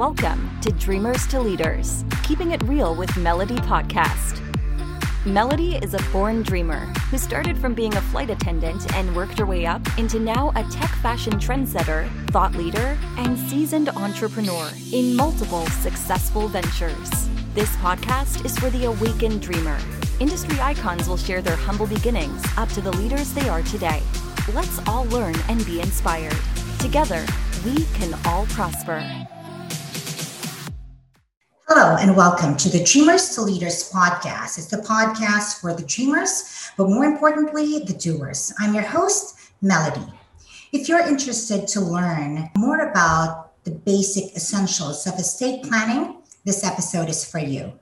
Welcome to Dreamers to Leaders, Keeping It Real with Melody podcast. Melody is a born dreamer who started from being a flight attendant and worked her way up into now a tech fashion trendsetter, thought leader, and seasoned entrepreneur in multiple successful ventures. This podcast is for the awakened dreamer. Industry icons will share their humble beginnings up to the leaders they are today. Let's all learn and be inspired. Together, we can all prosper. Hello, and welcome to the Dreamers to Leaders podcast. It's the podcast for the dreamers, but more importantly, the doers. I'm your host, Melody. If you're interested to learn more about the basic essentials of estate planning, this episode is for you.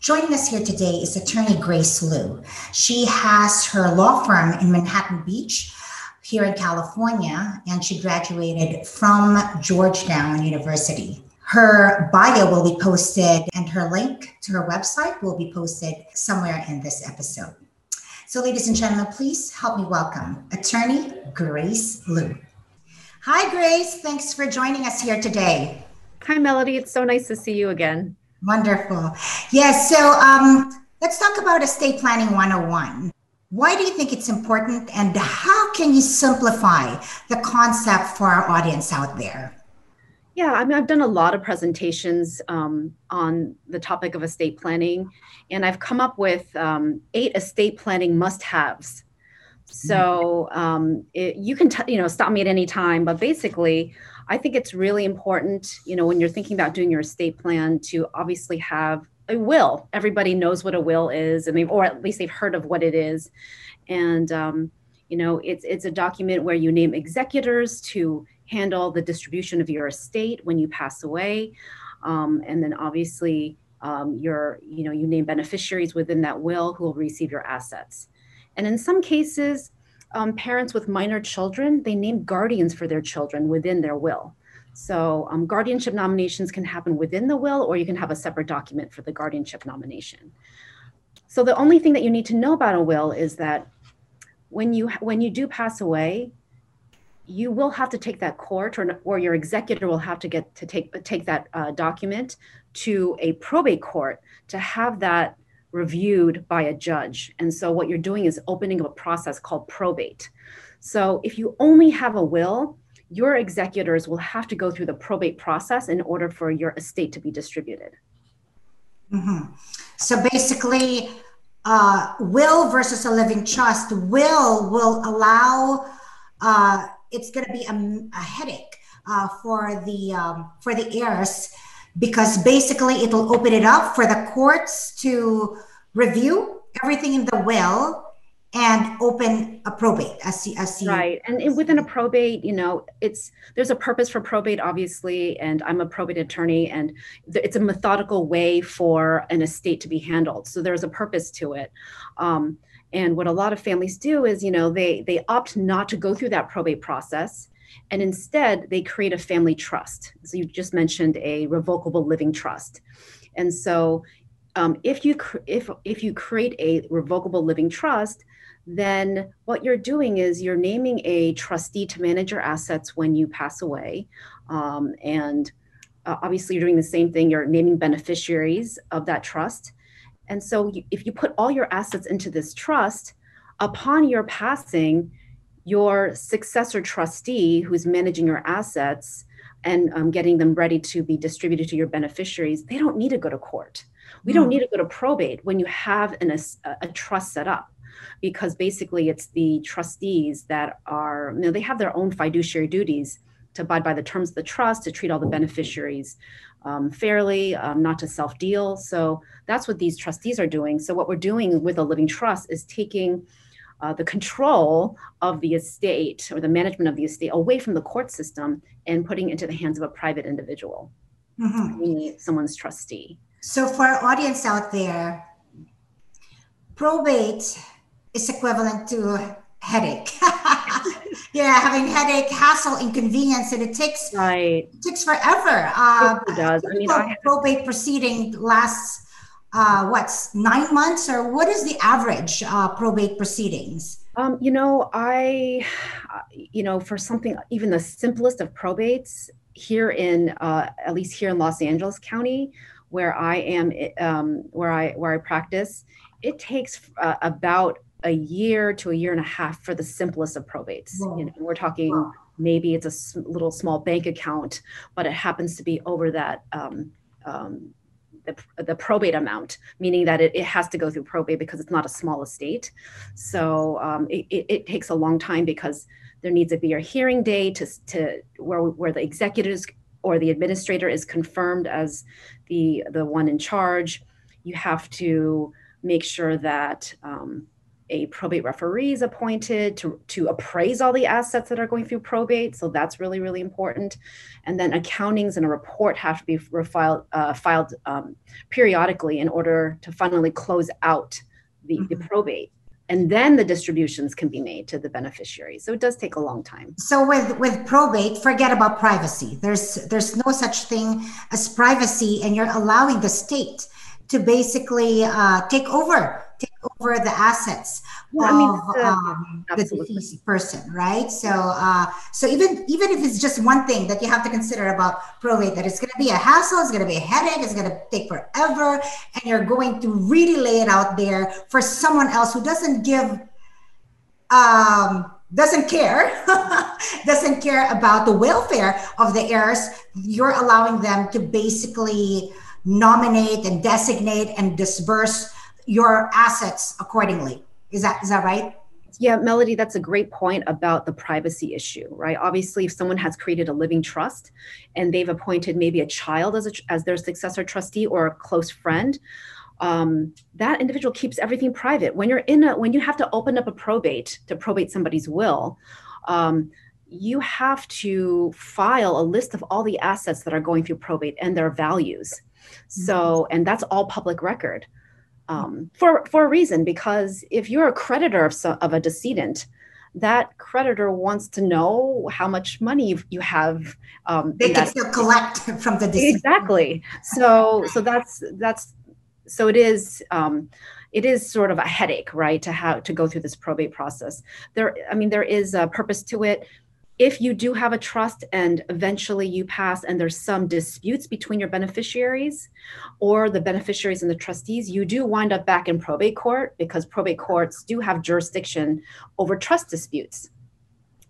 Joining us here today is attorney Grace Lou. She has her law firm in Manhattan Beach here in California, and she graduated from Georgetown University. Her bio will be posted and her link to her website will be posted somewhere in this episode. So, ladies and gentlemen, please help me welcome attorney Grace Lou. Hi, Grace. Thanks for joining us here today. Hi, Melody. It's so nice to see you again. Wonderful. Yes. so, um, let's talk about estate planning 101. Why do you think it's important, and how can you simplify the concept for our audience out there? Yeah, I mean, I've done a lot of presentations um, on the topic of estate planning, and I've come up with um, eight estate planning must-haves. So um, it, you can, t- you know, stop me at any time. But basically, I think it's really important, you know, when you're thinking about doing your estate plan, to obviously have a will. Everybody knows what a will is, and they've, or at least they've heard of what it is, and um, you know, it's it's a document where you name executors to handle the distribution of your estate when you pass away. Um, and then obviously um, your, you know, you name beneficiaries within that will who will receive your assets. And in some cases, um, parents with minor children, they name guardians for their children within their will. So um, guardianship nominations can happen within the will, or you can have a separate document for the guardianship nomination. So the only thing that you need to know about a will is that when you when you do pass away, you will have to take that court or, or your executor will have to get to take take that uh, document to a probate court to have that reviewed by a judge. And so what you're doing is opening up a process called probate. So if you only have a will your executors will have to go through the probate process in order for your estate to be distributed. Mm-hmm. so basically uh, will versus a living trust will will allow uh, it's going to be a, a headache uh, for the um, for the heirs because basically it'll open it up for the courts to review everything in the will and open a probate as you, as right and within a probate you know it's there's a purpose for probate obviously and i'm a probate attorney and it's a methodical way for an estate to be handled so there's a purpose to it. Um, and what a lot of families do is, you know, they they opt not to go through that probate process and instead they create a family trust. So you just mentioned a revocable living trust. And so um, if you if if you create a revocable living trust, then what you're doing is you're naming a trustee to manage your assets when you pass away, um, and uh, obviously you're doing the same thing. You're naming beneficiaries of that trust, and so you, if you put all your assets into this trust, upon your passing, your successor trustee who's managing your assets and um, getting them ready to be distributed to your beneficiaries, they don't need to go to court. We don't hmm. need to go to probate when you have an, a, a trust set up because basically it's the trustees that are, you know, they have their own fiduciary duties to abide by the terms of the trust, to treat all the beneficiaries um, fairly, um, not to self deal. So that's what these trustees are doing. So, what we're doing with a living trust is taking uh, the control of the estate or the management of the estate away from the court system and putting it into the hands of a private individual, mm-hmm. someone's trustee. So, for our audience out there, probate is equivalent to headache. yeah, having headache, hassle, inconvenience, and it takes right. It takes forever. Uh, it does. I mean, I probate proceeding lasts uh, what's nine months, or what is the average uh, probate proceedings? Um, you know, I, you know, for something even the simplest of probates, here in uh, at least here in Los Angeles County, where I am, um, where I where I practice, it takes uh, about a year to a year and a half for the simplest of probates. You know, we're talking maybe it's a little small bank account, but it happens to be over that um, um, the, the probate amount, meaning that it, it has to go through probate because it's not a small estate. So um, it, it, it, takes a long time because there needs to be a hearing day to, to where, where the executives or the administrator is confirmed as the, the one in charge. You have to make sure that um, a probate referee is appointed to, to appraise all the assets that are going through probate. So that's really, really important. And then accountings and a report have to be refiled, uh, filed um, periodically in order to finally close out the, mm-hmm. the probate and then the distributions can be made to the beneficiary so it does take a long time so with with probate forget about privacy there's there's no such thing as privacy and you're allowing the state to basically uh, take over take over the assets yeah, of I mean, um, the deceased person, right? So, uh, so even even if it's just one thing that you have to consider about probate, that it's going to be a hassle, it's going to be a headache, it's going to take forever, and you're going to really lay it out there for someone else who doesn't give, um, doesn't care, doesn't care about the welfare of the heirs. You're allowing them to basically nominate and designate and disperse your assets accordingly. Is that is that right? Yeah, Melody, that's a great point about the privacy issue, right? Obviously, if someone has created a living trust and they've appointed maybe a child as, a, as their successor trustee or a close friend, um, that individual keeps everything private. When you're in a, when you have to open up a probate to probate somebody's will, um, you have to file a list of all the assets that are going through probate and their values. So, and that's all public record um, for for a reason because if you're a creditor of, some, of a decedent that creditor wants to know how much money you have um, they can still collect from the decedent. exactly. So so that's that's so it is um, it is sort of a headache right to have to go through this probate process. There i mean there is a purpose to it if you do have a trust and eventually you pass and there's some disputes between your beneficiaries or the beneficiaries and the trustees you do wind up back in probate court because probate courts do have jurisdiction over trust disputes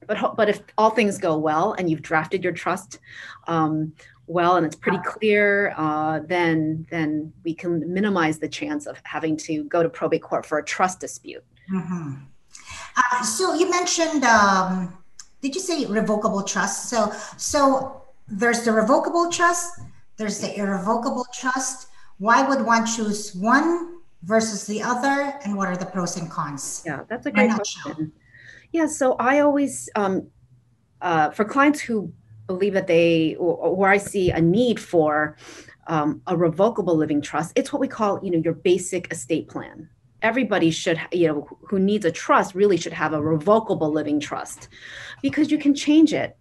but but if all things go well and you've drafted your trust um, well and it's pretty clear uh, then then we can minimize the chance of having to go to probate court for a trust dispute mm-hmm. uh, so you mentioned um did you say revocable trust? So so there's the revocable trust, there's the irrevocable trust. Why would one choose one versus the other, and what are the pros and cons? Yeah, that's a great question. Yeah, so I always um, uh, for clients who believe that they or, where I see a need for um, a revocable living trust, it's what we call you know your basic estate plan everybody should you know who needs a trust really should have a revocable living trust because you can change it.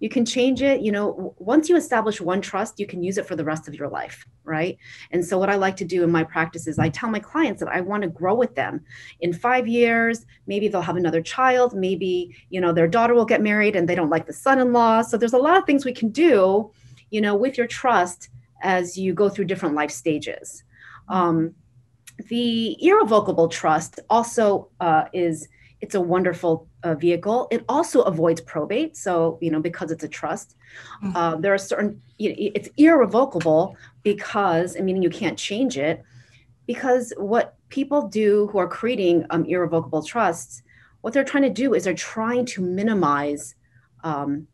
You can change it you know once you establish one trust you can use it for the rest of your life right? And so what i like to do in my practice is i tell my clients that i want to grow with them. In five years maybe they'll have another child maybe you know their daughter will get married and they don't like the son-in-law. So there's a lot of things we can do you know with your trust as you go through different life stages. Um, the irrevocable trust also uh, is it's a wonderful uh, vehicle. It also avoids probate. So, you know, because it's a trust, mm-hmm. uh, there are certain, it's irrevocable because, I mean, you can't change it. Because what people do who are creating um, irrevocable trusts, what they're trying to do is they're trying to minimize, um,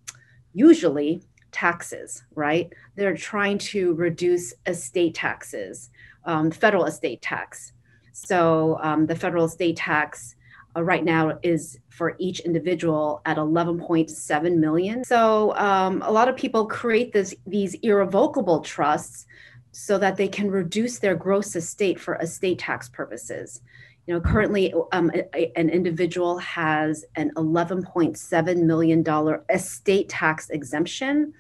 usually, taxes, right? They're trying to reduce estate taxes um, federal estate tax. So um, the federal estate tax uh, right now is for each individual at 11.7 million. So um, a lot of people create this, these irrevocable trusts so that they can reduce their gross estate for estate tax purposes. You know, currently um, a, an individual has an $11.7 million estate tax exemption.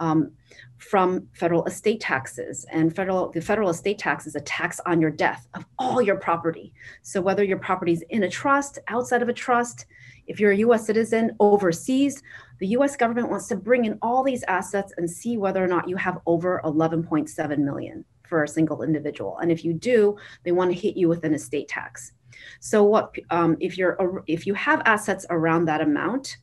Um, from federal estate taxes and federal the federal estate tax is a tax on your death of all your property so whether your property is in a trust outside of a trust if you're a us citizen overseas the US government wants to bring in all these assets and see whether or not you have over 11.7 million for a single individual. And if you do, they want to hit you with an estate tax. So what um, if you're if you have assets around that amount,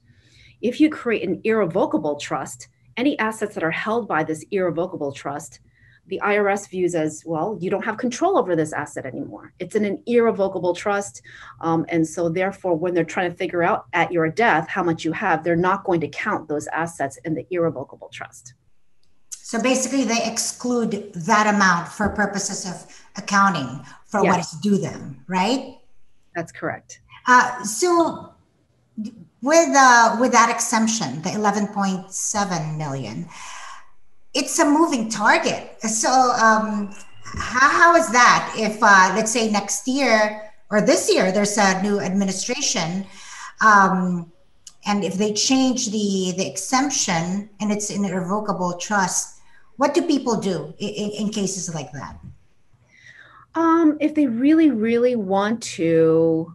if you create an irrevocable trust, any assets that are held by this irrevocable trust the IRS views as well, you don't have control over this asset anymore. It's in an irrevocable trust. Um, and so, therefore, when they're trying to figure out at your death how much you have, they're not going to count those assets in the irrevocable trust. So, basically, they exclude that amount for purposes of accounting for yes. what is due them, right? That's correct. Uh, so, with uh, with that exemption, the 11.7 million, it's a moving target. So um, how, how is that if uh, let's say next year or this year there's a new administration um, and if they change the the exemption and it's an irrevocable trust what do people do in, in cases like that? Um, if they really really want to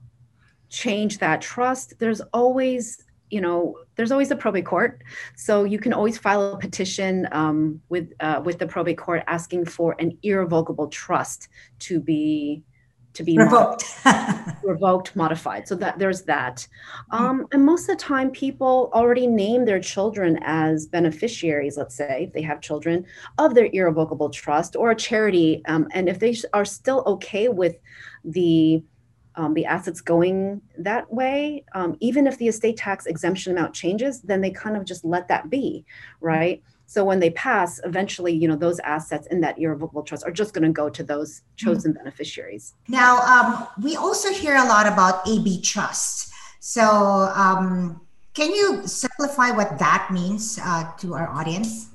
change that trust there's always you know, there's always a probate court, so you can always file a petition um, with uh, with the probate court asking for an irrevocable trust to be to be revoked, mod- revoked, modified. So that there's that, mm-hmm. um, and most of the time, people already name their children as beneficiaries. Let's say if they have children of their irrevocable trust or a charity, um, and if they are still okay with the um, the assets going that way, um, even if the estate tax exemption amount changes, then they kind of just let that be, right? So when they pass, eventually, you know, those assets in that irrevocable trust are just going to go to those mm-hmm. chosen mm-hmm. beneficiaries. Now, um, we also hear a lot about AB trusts. So, um, can you simplify what that means uh, to our audience?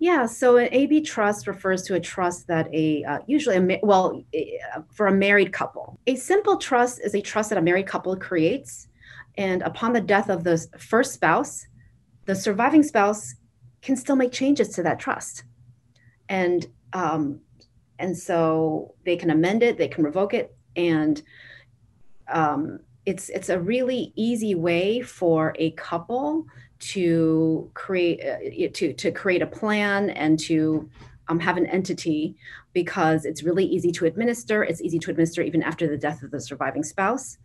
Yeah, so an AB trust refers to a trust that a uh, usually a well for a married couple. A simple trust is a trust that a married couple creates, and upon the death of the first spouse, the surviving spouse can still make changes to that trust, and um, and so they can amend it, they can revoke it, and um, it's it's a really easy way for a couple to create uh, to to create a plan and to um, have an entity because it's really easy to administer. It's easy to administer even after the death of the surviving spouse.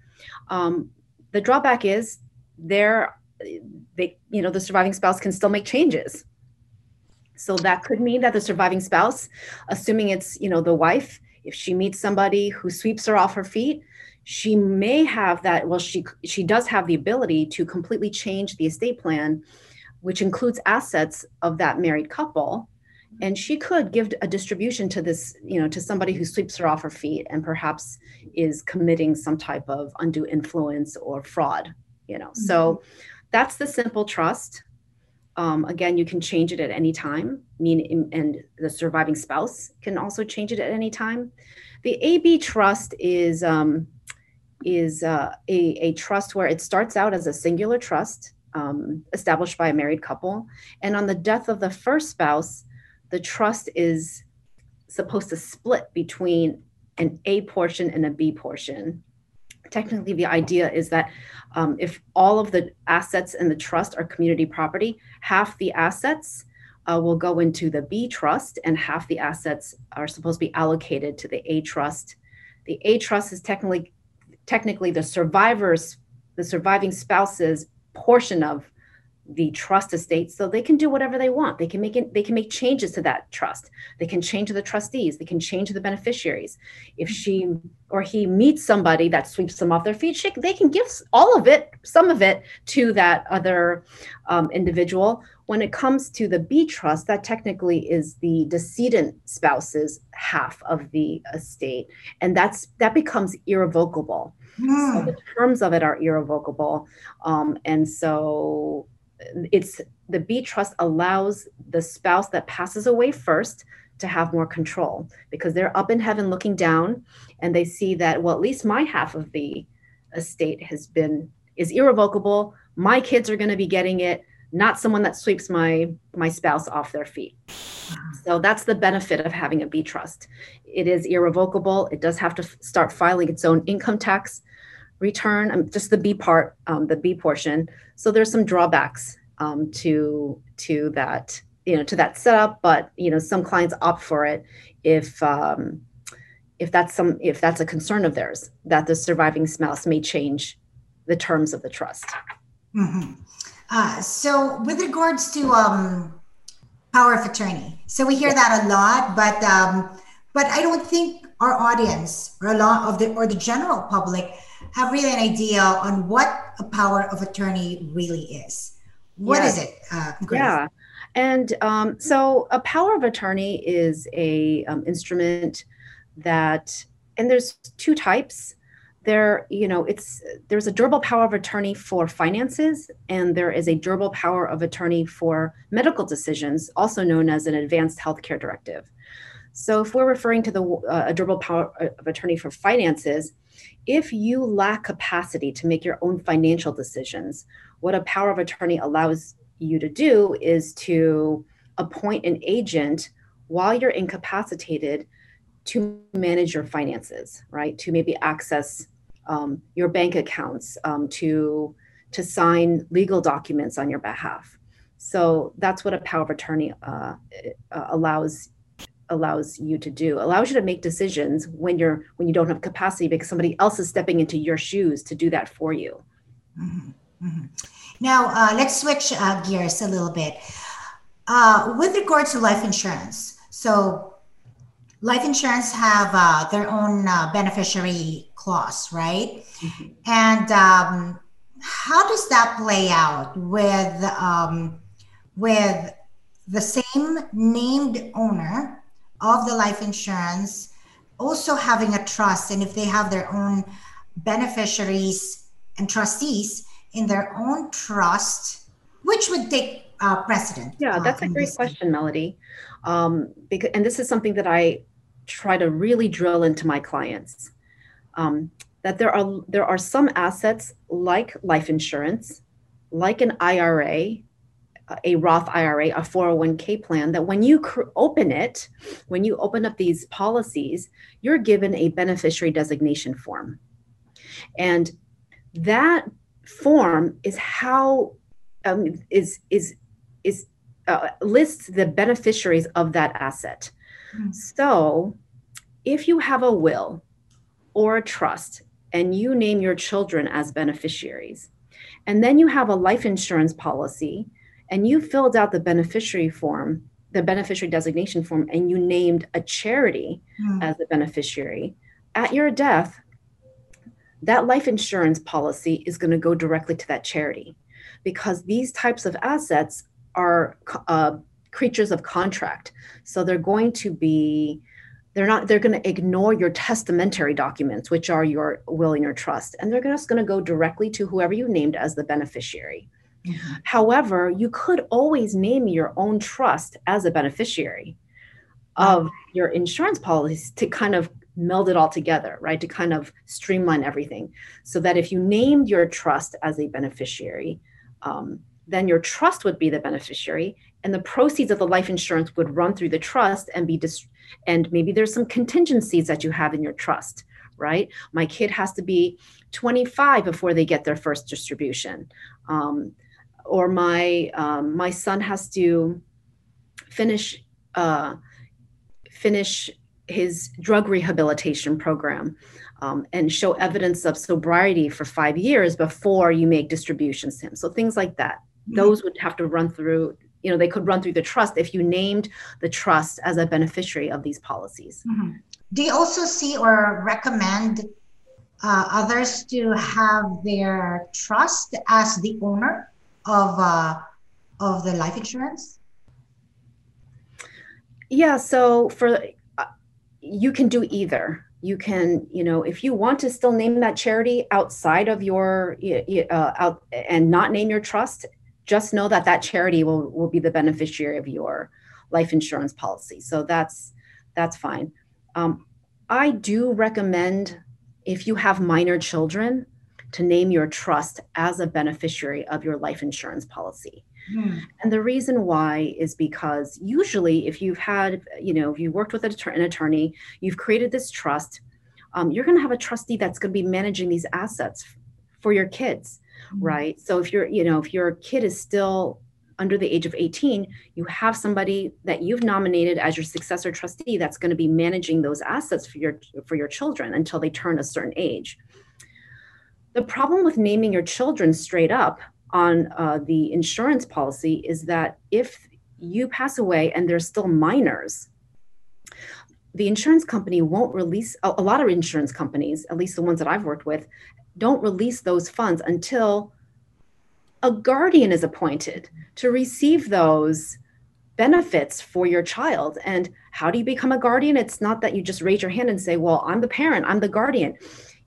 Um, the drawback is there they you know the surviving spouse can still make changes. So that could mean that the surviving spouse assuming it's you know the wife if she meets somebody who sweeps her off her feet she may have that well she she does have the ability to completely change the estate plan which includes assets of that married couple. And she could give a distribution to this you know to somebody who sweeps her off her feet and perhaps is committing some type of undue influence or fraud you know. Mm-hmm. so that's the simple trust um, again you can change it at any time mean and the surviving spouse can also change it at any time the ab trust is um, is uh, a, a trust where it starts out as a singular trust um, established by a married couple. And on the death of the first spouse, the trust is supposed to split between an A portion and a B portion. Technically, the idea is that um, if all of the assets in the trust are community property, half the assets uh, will go into the B trust, and half the assets are supposed to be allocated to the A trust. The A trust is technically technically the survivors, the surviving spouses portion of the trust estate so they can do whatever they want. They can make it they can make changes to that trust. They can change the trustees. They can change the beneficiaries. If she or he meets somebody that sweeps them off their feet she, they can give all of it some of it to that other um, individual. When it comes to the b trust that technically is the decedent spouse's half of the estate and that's that becomes irrevocable. Mm. So the terms of it are irrevocable. Um, and so it's the B trust allows the spouse that passes away first to have more control because they're up in heaven looking down and they see that, well, at least my half of the estate has been is irrevocable. My kids are going to be getting it not someone that sweeps my my spouse off their feet. So that's the benefit of having a b trust. It is irrevocable. It does have to start filing its own income tax return, um, just the B part, um, the B portion. So there's some drawbacks um, to to that, you know, to that setup. But you know, some clients opt for it if um, if that's some if that's a concern of theirs that the surviving spouse may change the terms of the trust. Mm-hmm. Uh, so, with regards to um, power of attorney, so we hear that a lot, but um, but I don't think our audience or a lot of the or the general public have really an idea on what a power of attorney really is. What is it? Uh, yeah, and um, so a power of attorney is a um, instrument that, and there's two types there you know it's there's a durable power of attorney for finances and there is a durable power of attorney for medical decisions also known as an advanced healthcare directive so if we're referring to the uh, a durable power of attorney for finances if you lack capacity to make your own financial decisions what a power of attorney allows you to do is to appoint an agent while you're incapacitated to manage your finances, right? To maybe access um, your bank accounts um, to to sign legal documents on your behalf. So that's what a power of attorney uh, uh, allows allows you to do. Allows you to make decisions when you're when you don't have capacity because somebody else is stepping into your shoes to do that for you. Mm-hmm. Mm-hmm. Now uh, let's switch uh, gears a little bit. Uh, with regards to life insurance, so life insurance have uh, their own uh, beneficiary clause, right? Mm-hmm. And um, how does that play out with um, with the same named owner of the life insurance also having a trust, and if they have their own beneficiaries and trustees in their own trust, which would take uh, precedent? Yeah, that's a great question, Melody. Um, because, and this is something that I try to really drill into my clients. Um, that there are there are some assets like life insurance, like an IRA, a Roth IRA, a 401k plan that when you cr- open it, when you open up these policies, you're given a beneficiary designation form. And that form is how um, is is is uh, lists the beneficiaries of that asset. Mm-hmm. So, if you have a will or a trust and you name your children as beneficiaries, and then you have a life insurance policy and you filled out the beneficiary form, the beneficiary designation form, and you named a charity mm-hmm. as the beneficiary, at your death, that life insurance policy is going to go directly to that charity because these types of assets are uh, creatures of contract. So they're going to be they're not they're going to ignore your testamentary documents which are your will and your trust and they're just going to go directly to whoever you named as the beneficiary. However you could always name your own trust as a beneficiary of your insurance policies to kind of meld it all together right? To kind of streamline everything so that if you named your trust as a beneficiary um, then your trust would be the beneficiary and the proceeds of the life insurance would run through the trust and be dis- and maybe there's some contingencies that you have in your trust right? My kid has to be 25 before they get their first distribution. Um, or my um, my son has to finish uh, finish his drug rehabilitation program um, and show evidence of sobriety for five years before you make distributions to him so things like that mm-hmm. those would have to run through you know they could run through the trust if you named the trust as a beneficiary of these policies mm-hmm. do you also see or recommend uh, others to have their trust as the owner of uh, of the life insurance yeah so for uh, you can do either you can you know if you want to still name that charity outside of your uh, out and not name your trust just know that that charity will, will be the beneficiary of your life insurance policy. So that's that's fine. Um, I do recommend if you have minor children to name your trust as a beneficiary of your life insurance policy. Hmm. And the reason why is because usually, if you've had, you know, if you worked with an attorney, you've created this trust, um, you're going to have a trustee that's going to be managing these assets for your kids mm-hmm. right so if you're you know if your kid is still under the age of 18 you have somebody that you've nominated as your successor trustee that's going to be managing those assets for your for your children until they turn a certain age the problem with naming your children straight up on uh, the insurance policy is that if you pass away and they're still minors the insurance company won't release a, a lot of insurance companies at least the ones that i've worked with don't release those funds until a guardian is appointed to receive those benefits for your child. And how do you become a guardian? It's not that you just raise your hand and say, Well, I'm the parent, I'm the guardian.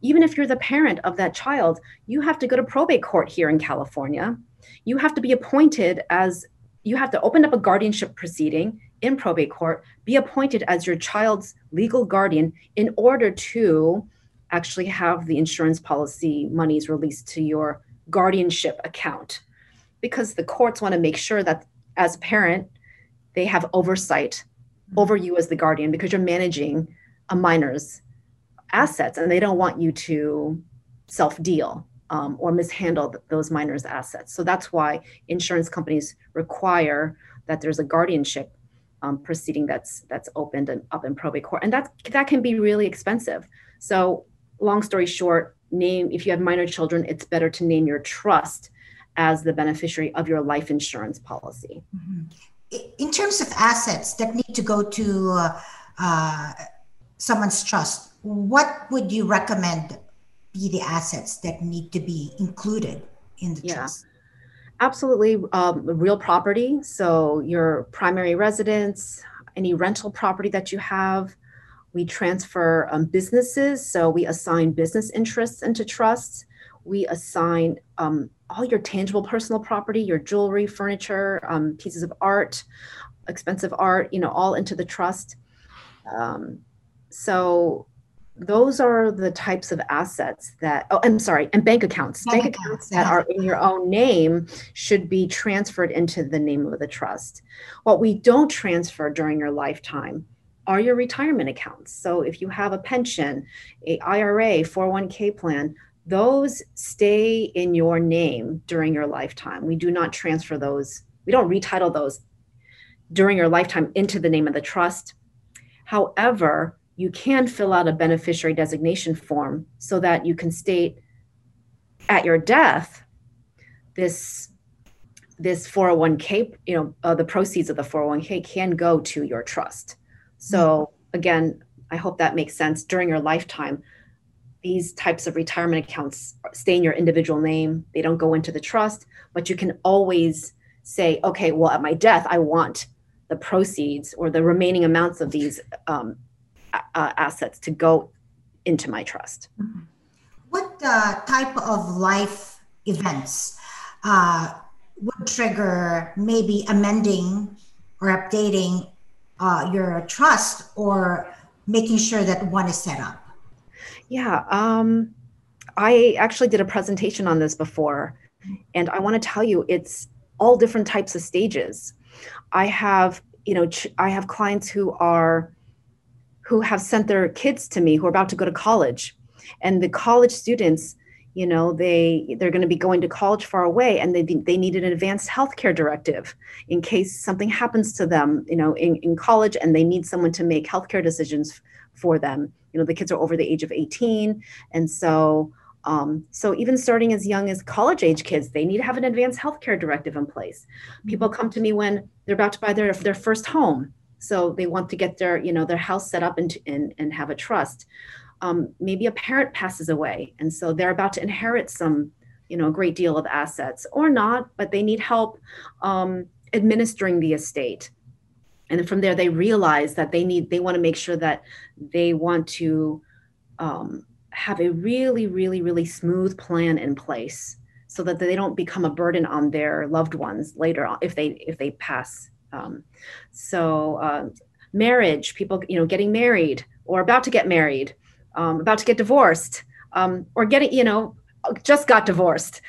Even if you're the parent of that child, you have to go to probate court here in California. You have to be appointed as you have to open up a guardianship proceeding in probate court, be appointed as your child's legal guardian in order to actually have the insurance policy monies released to your guardianship account because the courts want to make sure that as a parent they have oversight over you as the guardian because you're managing a minor's assets and they don't want you to self deal um, or mishandle those minors assets. So that's why insurance companies require that there's a guardianship um, proceeding that's that's opened and up in probate court. And that that can be really expensive. So long story short name if you have minor children it's better to name your trust as the beneficiary of your life insurance policy. Mm-hmm. in terms of assets that need to go to uh, uh, someone's trust what would you recommend be the assets that need to be included in the yeah. trust absolutely um, real property so your primary residence any rental property that you have we transfer um, businesses, so we assign business interests into trusts. We assign um, all your tangible personal property, your jewelry, furniture, um, pieces of art, expensive art, you know, all into the trust. Um, so those are the types of assets that oh i'm sorry and bank accounts bank, bank accounts that are in your own name should be transferred into the name of the trust what we don't transfer during your lifetime are your retirement accounts. So if you have a pension, a IRA, 401k plan, those stay in your name during your lifetime. We do not transfer those, we don't retitle those during your lifetime into the name of the trust. However, you can fill out a beneficiary designation form so that you can state at your death this this 401k you know uh, the proceeds of the 401k can go to your trust so again, I hope that makes sense. During your lifetime, these types of retirement accounts stay in your individual name. They don't go into the trust, but you can always say, okay, well, at my death, I want the proceeds or the remaining amounts of these um, uh, assets to go into my trust. Mm-hmm. What uh, type of life events uh, would trigger maybe amending or updating uh, your trust or making sure that one is set up? Yeah, um, I actually did a presentation on this before, and I want to tell you it's all different types of stages. I have, you know, ch- I have clients who are who have sent their kids to me who are about to go to college, and the college students you know they they're going to be going to college far away and they they need an advanced healthcare directive in case something happens to them you know in, in college and they need someone to make healthcare decisions for them. You know the kids are over the age of 18 and so um, so even starting as young as college age kids they need to have an advanced healthcare directive in place. People come to me when they're about to buy their their first home so they want to get their you know their house set up and and, and have a trust. Um, maybe a parent passes away and so they're about to inherit some you know a great deal of assets or not but they need help um, administering the estate. And from there they realize that they need they want to make sure that they want to um, have a really really really smooth plan in place so that they don't become a burden on their loved ones later on if they if they pass um, so uh, marriage people you know getting married or about to get married um, about to get divorced um, or getting, you know, just got divorced.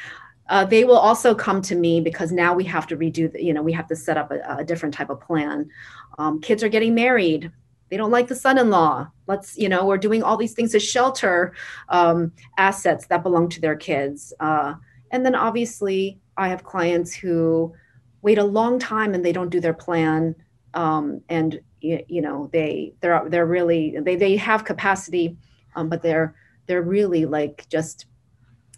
Uh, they will also come to me because now we have to redo, the, you know, we have to set up a, a different type of plan. Um, kids are getting married they don't like the son-in-law let's you know we're doing all these things to shelter um, assets that belong to their kids uh, and then obviously i have clients who wait a long time and they don't do their plan um, and you, you, know they they're they're really they they have capacity um, but they're they're really like just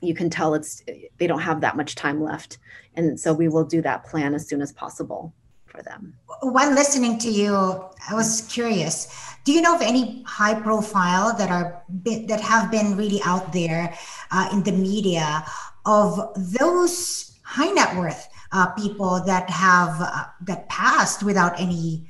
you can tell it's they don't have that much time left. And so we will do that plan as soon as possible for them. When listening to you i was curious do you know of any high profile that are that have been really out there uh, in the media of those high net worth uh, people that have uh, that passed without any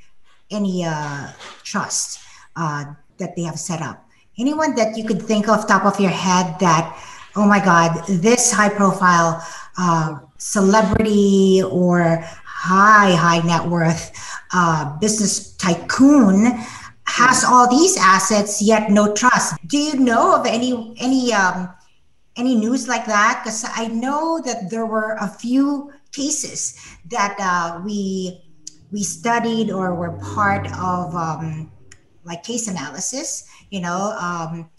any uh, trust uh, that they have set up. Anyone that you could think of top of your head that oh my god this high profile uh, celebrity or high high net worth uh, business tycoon has all these assets yet no trust. Do you know of any any um, any news like that? Because i know that there were a few cases that uh, we we studied or were part of um, like case analysis you know um,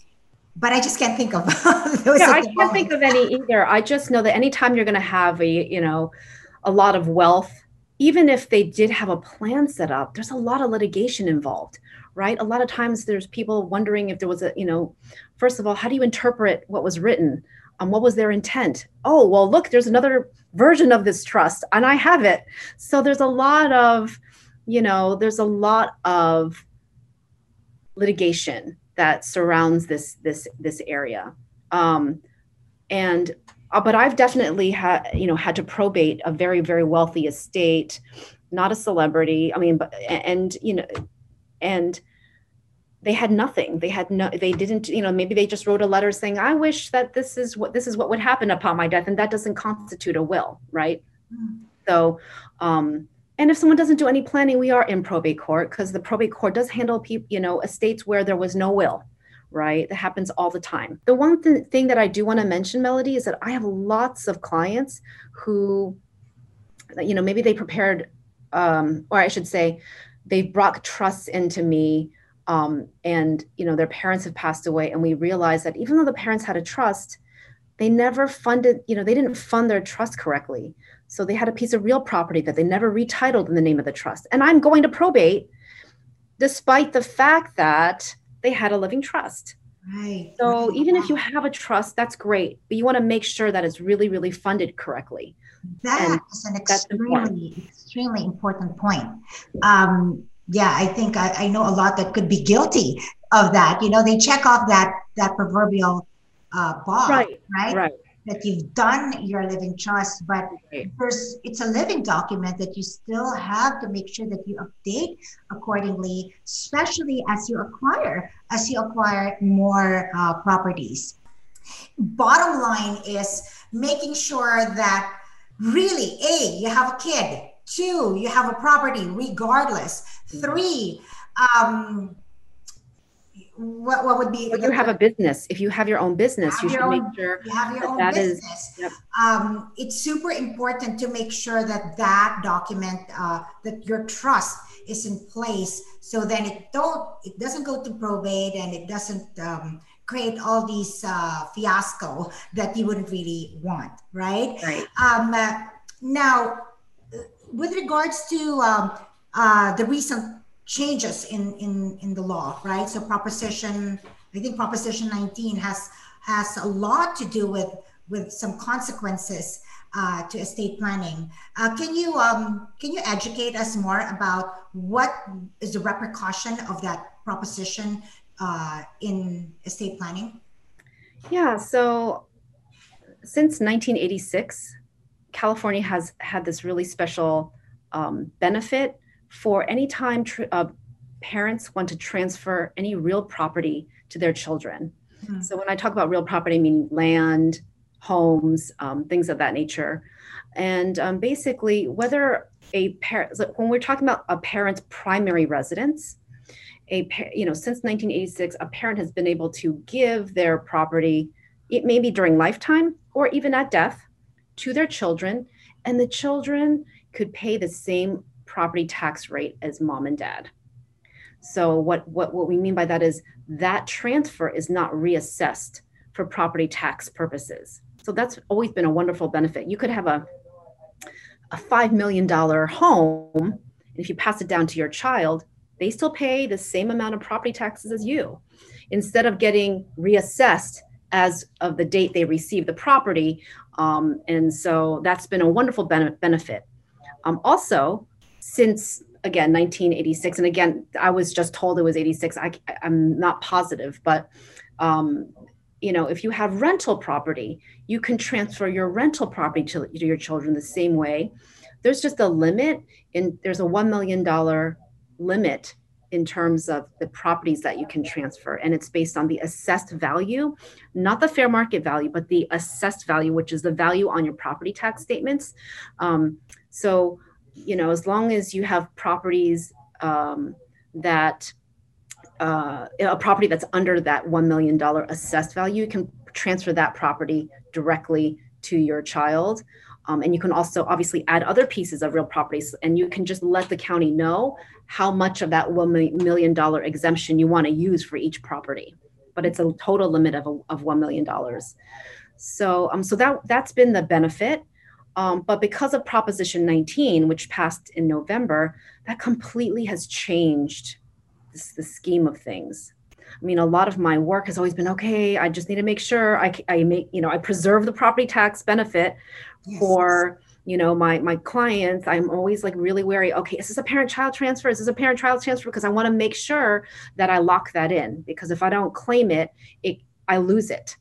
but i just can't think of those yeah, i can't moment. think of any either. I just know that anytime you're going to have a you know a lot of wealth even if they did have a plan set up there's a lot of litigation involved right? A lot of times there's people wondering if there was a you know first of all how do you interpret what was written um, what was their intent? Oh well look there's another version of this trust and i have it. So there's a lot of you know there's a lot of litigation that surrounds this this this area. Um, and uh, but i've definitely had you know had to probate a very very wealthy estate not a celebrity i mean but and you know and they had nothing. They had no they didn't you know maybe they just wrote a letter saying i wish that this is what this is what would happen upon my death and that doesn't constitute a will right? Mm. so um and if someone doesn't do any planning we are in probate court because the probate court does handle people you know estates where there was no will right? That happens all the time. The one th- thing that i do want to mention melody is that i have lots of clients who you know maybe they prepared um, or i should say they brought trusts into me um, and you know their parents have passed away and we realized that even though the parents had a trust they never funded you know they didn't fund their trust correctly. So they had a piece of real property that they never retitled in the name of the trust. And i'm going to probate despite the fact that they had a living trust. Right. So even if you have a trust that's great but you want to make sure that it's really really funded correctly. That and is an extremely extremely important point. Um, yeah, I think I, I, know a lot that could be guilty of that. You know, they check off that that proverbial uh, box, right? Right. Right. That you've done your living trust, but right. there's it's a living document that you still have to make sure that you update accordingly, especially as you acquire as you acquire more uh, properties. Bottom line is making sure that really, a you have a kid Two, you have a property regardless. Mm-hmm. Three, um, what, what would be if you have a business if you have your own business you should own, make sure you have your own that business is, yep. um, it's super important to make sure that that document uh, that your trust is in place so then it don't it doesn't go to probate and it doesn't um, create all these uh, fiasco that you wouldn't really want right right um, uh, now with regards to um, uh, the recent changes in, in, in the law, right? So proposition, I think proposition 19 has has a lot to do with with some consequences uh, to estate planning. Uh, can you um, can you educate us more about what is the repercussion of that proposition uh, in estate planning? Yeah. So since 1986, California has had this really special um, benefit for any time tr- uh, parents want to transfer any real property to their children. Mm-hmm. So when I talk about real property, I mean land, homes, um, things of that nature. And um, basically, whether a parent, when we're talking about a parent's primary residence, a you know since 1986, a parent has been able to give their property, it may be during lifetime or even at death, to their children, and the children could pay the same property tax rate as mom and dad. So what what what we mean by that is that transfer is not reassessed for property tax purposes. So that's always been a wonderful benefit. You could have a a $5 million home, and if you pass it down to your child, they still pay the same amount of property taxes as you. Instead of getting reassessed as of the date they receive the property. Um, and so that's been a wonderful ben- benefit. Um, also, since again 1986, and again, I was just told it was 86. I, I'm not positive, but um, you know, if you have rental property, you can transfer your rental property to, to your children the same way. There's just a limit, and there's a $1 million limit in terms of the properties that you can transfer. And it's based on the assessed value, not the fair market value, but the assessed value, which is the value on your property tax statements. Um, so, you know, as long as you have properties um, that uh, a property that's under that $1 million assessed value, you can transfer that property directly to your child. Um, and you can also obviously add other pieces of real properties and you can just let the county know how much of that $1 million exemption you want to use for each property. But it's a total limit of, a, of $1 million. So, um, so that, that's been the benefit. Um, but because of Proposition 19, which passed in November, that completely has changed this, the scheme of things. I mean, a lot of my work has always been okay. I just need to make sure I, I make, you know, I preserve the property tax benefit yes. for, you know, my my clients. I'm always like really wary. Okay, is this a parent-child transfer? Is this a parent-child transfer? Because I want to make sure that I lock that in. Because if I don't claim it, it I lose it.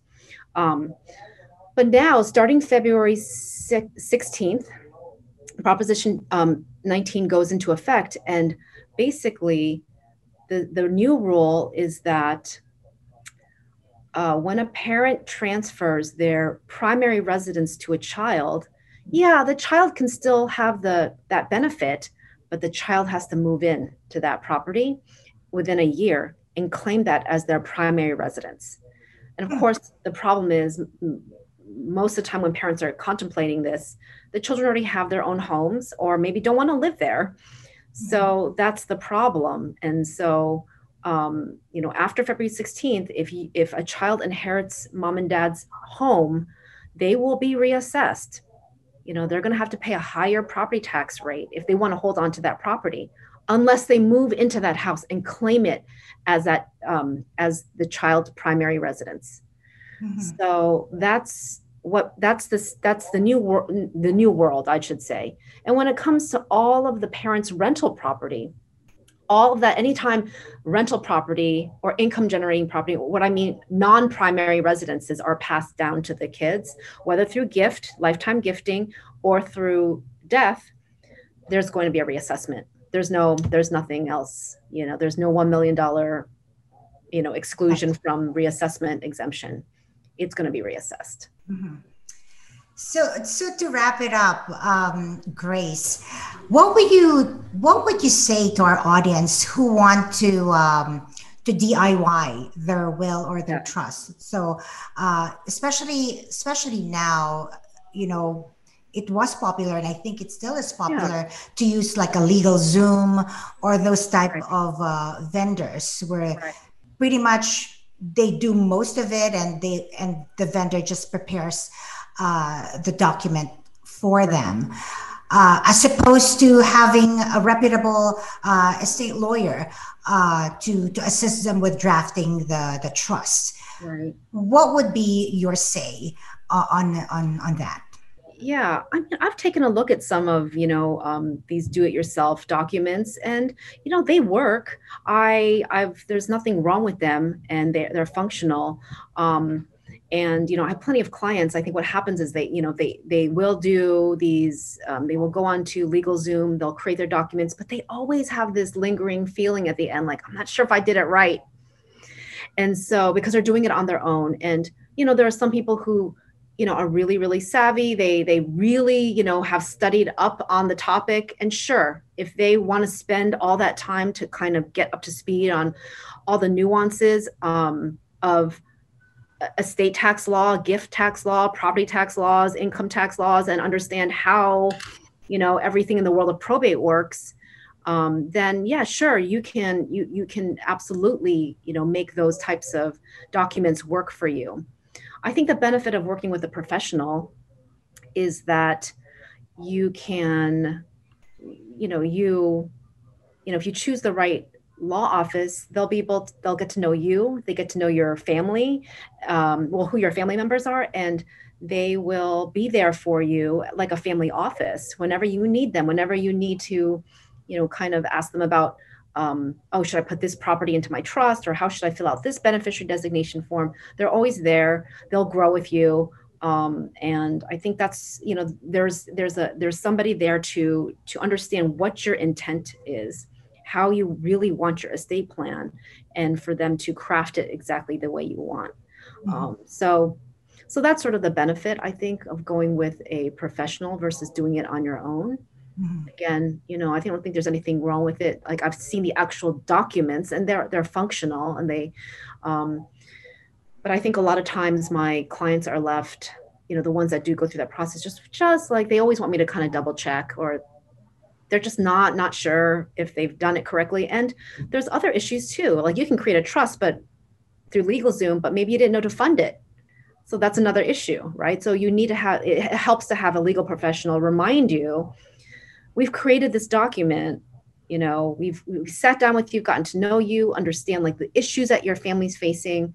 Um, but now, starting February 16th, Proposition um, 19 goes into effect, and basically the, the new rule is that uh, when a parent transfers their primary residence to a child, yeah, the child can still have the that benefit, but the child has to move in to that property within a year and claim that as their primary residence. And of hmm. course, the problem is most of the time when parents are contemplating this, the children already have their own homes or maybe don't want to live there. So that's the problem. And so, um, you know, after February 16th, if you, if a child inherits mom and dad's home, they will be reassessed. You know, they're going to have to pay a higher property tax rate if they want to hold on to that property, unless they move into that house and claim it as that um, as the child's primary residence. Mm-hmm. So that's what that's this that's the new world the new world i should say. And when it comes to all of the parents rental property all of that anytime rental property or income generating property what i mean non-primary residences are passed down to the kids whether through gift lifetime gifting or through death there's going to be a reassessment. There's no there's nothing else you know there's no $1 million you know exclusion from reassessment exemption it's going to be reassessed Mm-hmm. So, so to wrap it up, um, Grace, what would you what would you say to our audience who want to um, to DIY their will or their yeah. trust? So, uh, especially especially now, you know, it was popular, and I think it still is popular yeah. to use like a LegalZoom or those type right. of uh, vendors where right. pretty much they do most of it and they and the vendor just prepares uh, the document for them. Uh, as opposed to having a reputable uh, estate lawyer uh, to to assist them with drafting the the trust. Right. what would be your say uh, on on on that yeah I mean, i've taken a look at some of you know um, these do-it-yourself documents and you know they work. I i've there's nothing wrong with them and they're, they're functional. Um, and you know i have plenty of clients. I think what happens is they you know they they will do these um, they will go on to LegalZoom they'll create their documents but they always have this lingering feeling at the end like i'm not sure if i did it right. And so because they're doing it on their own and you know there are some people who you know are really really savvy they they really you know have studied up on the topic and sure if they want to spend all that time to kind of get up to speed on all the nuances um, of estate tax law gift tax law property tax laws income tax laws and understand how you know everything in the world of probate works um, then yeah, sure, you can you you can absolutely you know make those types of documents work for you. I think the benefit of working with a professional is that you can you know you you know if you choose the right law office they'll be able to, they'll get to know you they get to know your family um, well who your family members are and they will be there for you like a family office whenever you need them whenever you need to you know kind of ask them about um, oh should i put this property into my trust or how should i fill out this beneficiary designation form? They're always there. They'll grow with you. Um, and i think that's you know there's there's a there's somebody there to to understand what your intent is how you really want your estate plan and for them to craft it exactly the way you want. Mm-hmm. um, so so that's sort of the benefit i think of going with a professional versus doing it on your own mm-hmm. again you know i don't think there's anything wrong with it. Like i've seen the actual documents and they're they're functional and they um, but i think a lot of times my clients are left you know the ones that do go through that process just just like they always want me to kind of double check or they're just not not sure if they've done it correctly. And there's other issues too. Like you can create a trust but through LegalZoom but maybe you didn't know to fund it. So that's another issue right? So you need to have it helps to have a legal professional remind you we've created this document you know we've we've sat down with you gotten to know you understand like the issues that your family's facing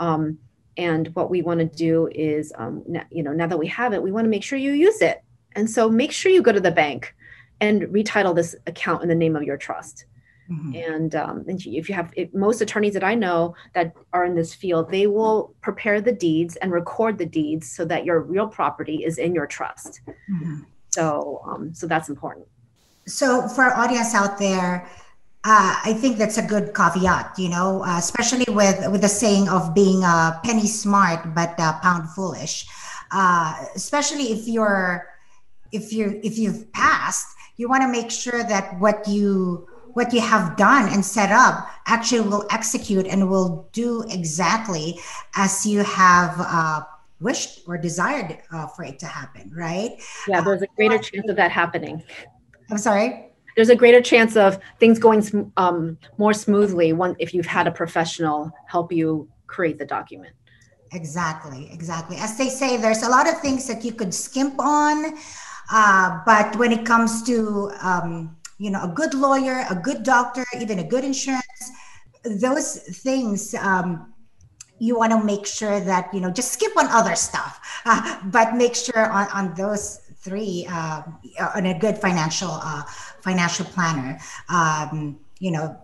um, and what we want to do is um, you know now that we have it we want to make sure you use it and so make sure you go to the bank and retitle this account in the name of your trust. Mm-hmm. And, um, and if you have if most attorneys that I know that are in this field, they will prepare the deeds and record the deeds so that your real property is in your trust. Mm-hmm. So, um, so that's important. So, for our audience out there, uh, I think that's a good caveat, you know, uh, especially with with the saying of being uh, penny smart but pound foolish. Uh, especially if you're if you if you've passed you want to make sure that what you what you have done and set up actually will execute and will do exactly as you have uh, wished or desired uh, for it to happen, right? Yeah, there's a greater uh, chance of that happening. I'm sorry. There's a greater chance of things going um, more smoothly one if you've had a professional help you create the document. Exactly, exactly. As they say, there's a lot of things that you could skimp on uh, but when it comes to um, you know a good lawyer, a good doctor, even a good insurance, those things um, you want to make sure that you know just skip on other stuff, uh, but make sure on, on those three uh, on a good financial uh, financial planner. Um, you know,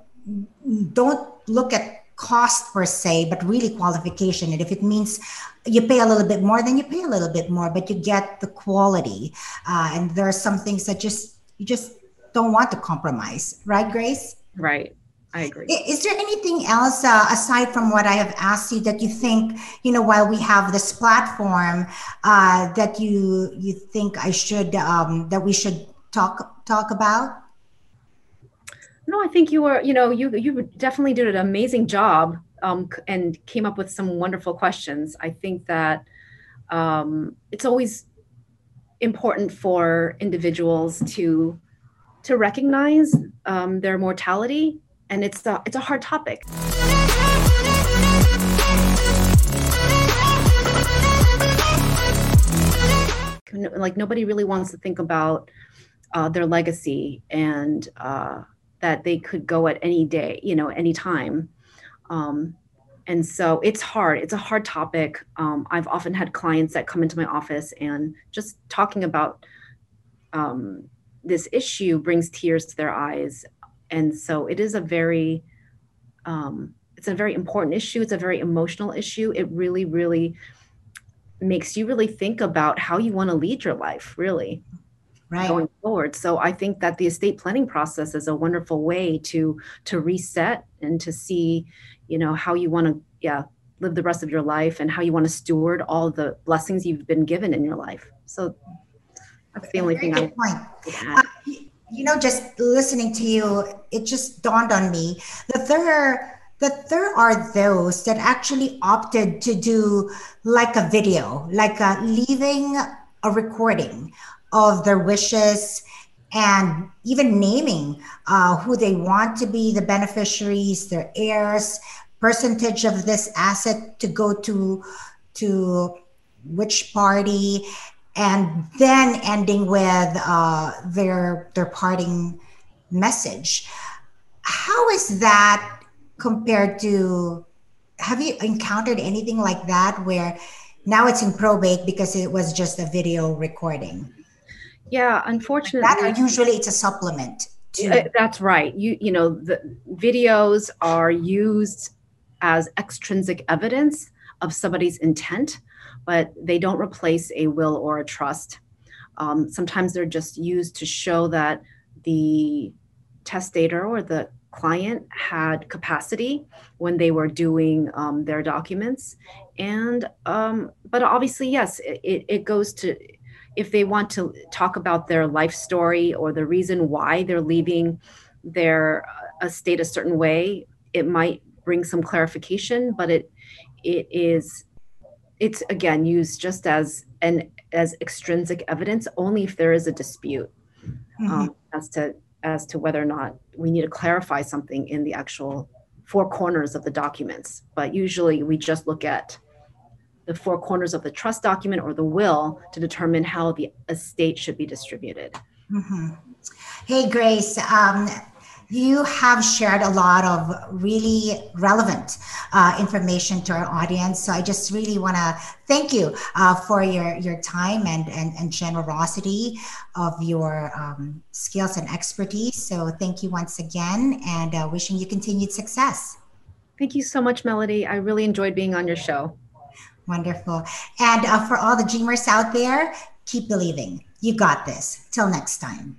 don't look at cost per se, but really qualification. And if it means you pay a little bit more, then you pay a little bit more, but you get the quality. Uh, and there are some things that just you just don't want to compromise, right, Grace? Right. I agree. Is there anything else uh, aside from what I have asked you that you think, you know, while we have this platform, uh, that you you think I should um, that we should talk talk about? No, I think you were, you know, you you definitely did an amazing job um, and came up with some wonderful questions. I think that um, it's always important for individuals to to recognize um, their mortality, and it's a it's a hard topic. Like nobody really wants to think about uh, their legacy and uh, that they could go at any day, you know, any time. Um, and so it's hard. It's a hard topic. Um, I've often had clients that come into my office and just talking about um, this issue brings tears to their eyes. And so it is a very, um, it's a very important issue. It's a very emotional issue. It really, really makes you really think about how you want to lead your life, really right. going forward. So I think that the estate planning process is a wonderful way to to reset and to see, you know, how you want to yeah live the rest of your life and how you want to steward all the blessings you've been given in your life. So that's the only thing I point. Uh, you know, just listening to you, it just dawned on me. That there are that there are those that actually opted to do like a video, like a, leaving a recording of their wishes and even naming uh, who they want to be the beneficiaries, their heirs, percentage of this asset to go to to which party, and then ending with uh, their their parting message. How is that compared to? Have you encountered anything like that where now it's in probate because it was just a video recording? Yeah, unfortunately, that usually it's a supplement. To- that's right. You you know the videos are used as extrinsic evidence of somebody's intent, but they don't replace a will or a trust. Um, sometimes they're just used to show that the testator or the client had capacity when they were doing um, their documents and um, but obviously yes it, it goes to if they want to talk about their life story or the reason why they're leaving their uh, estate a certain way it might bring some clarification but it it is it's again used just as an as extrinsic evidence only if there is a dispute mm-hmm. um, as to as to whether or not we need to clarify something in the actual four corners of the documents. But usually we just look at the four corners of the trust document or the will to determine how the estate should be distributed. Mm-hmm. Hey, Grace. Um, you have shared a lot of really relevant uh, information to our audience. So I just really want to thank you uh, for your, your time and, and, and generosity of your um, skills and expertise. So thank you once again and uh, wishing you continued success. Thank you so much, Melody. I really enjoyed being on your show. Wonderful. And uh, for all the dreamers out there, keep believing. You got this. Till next time.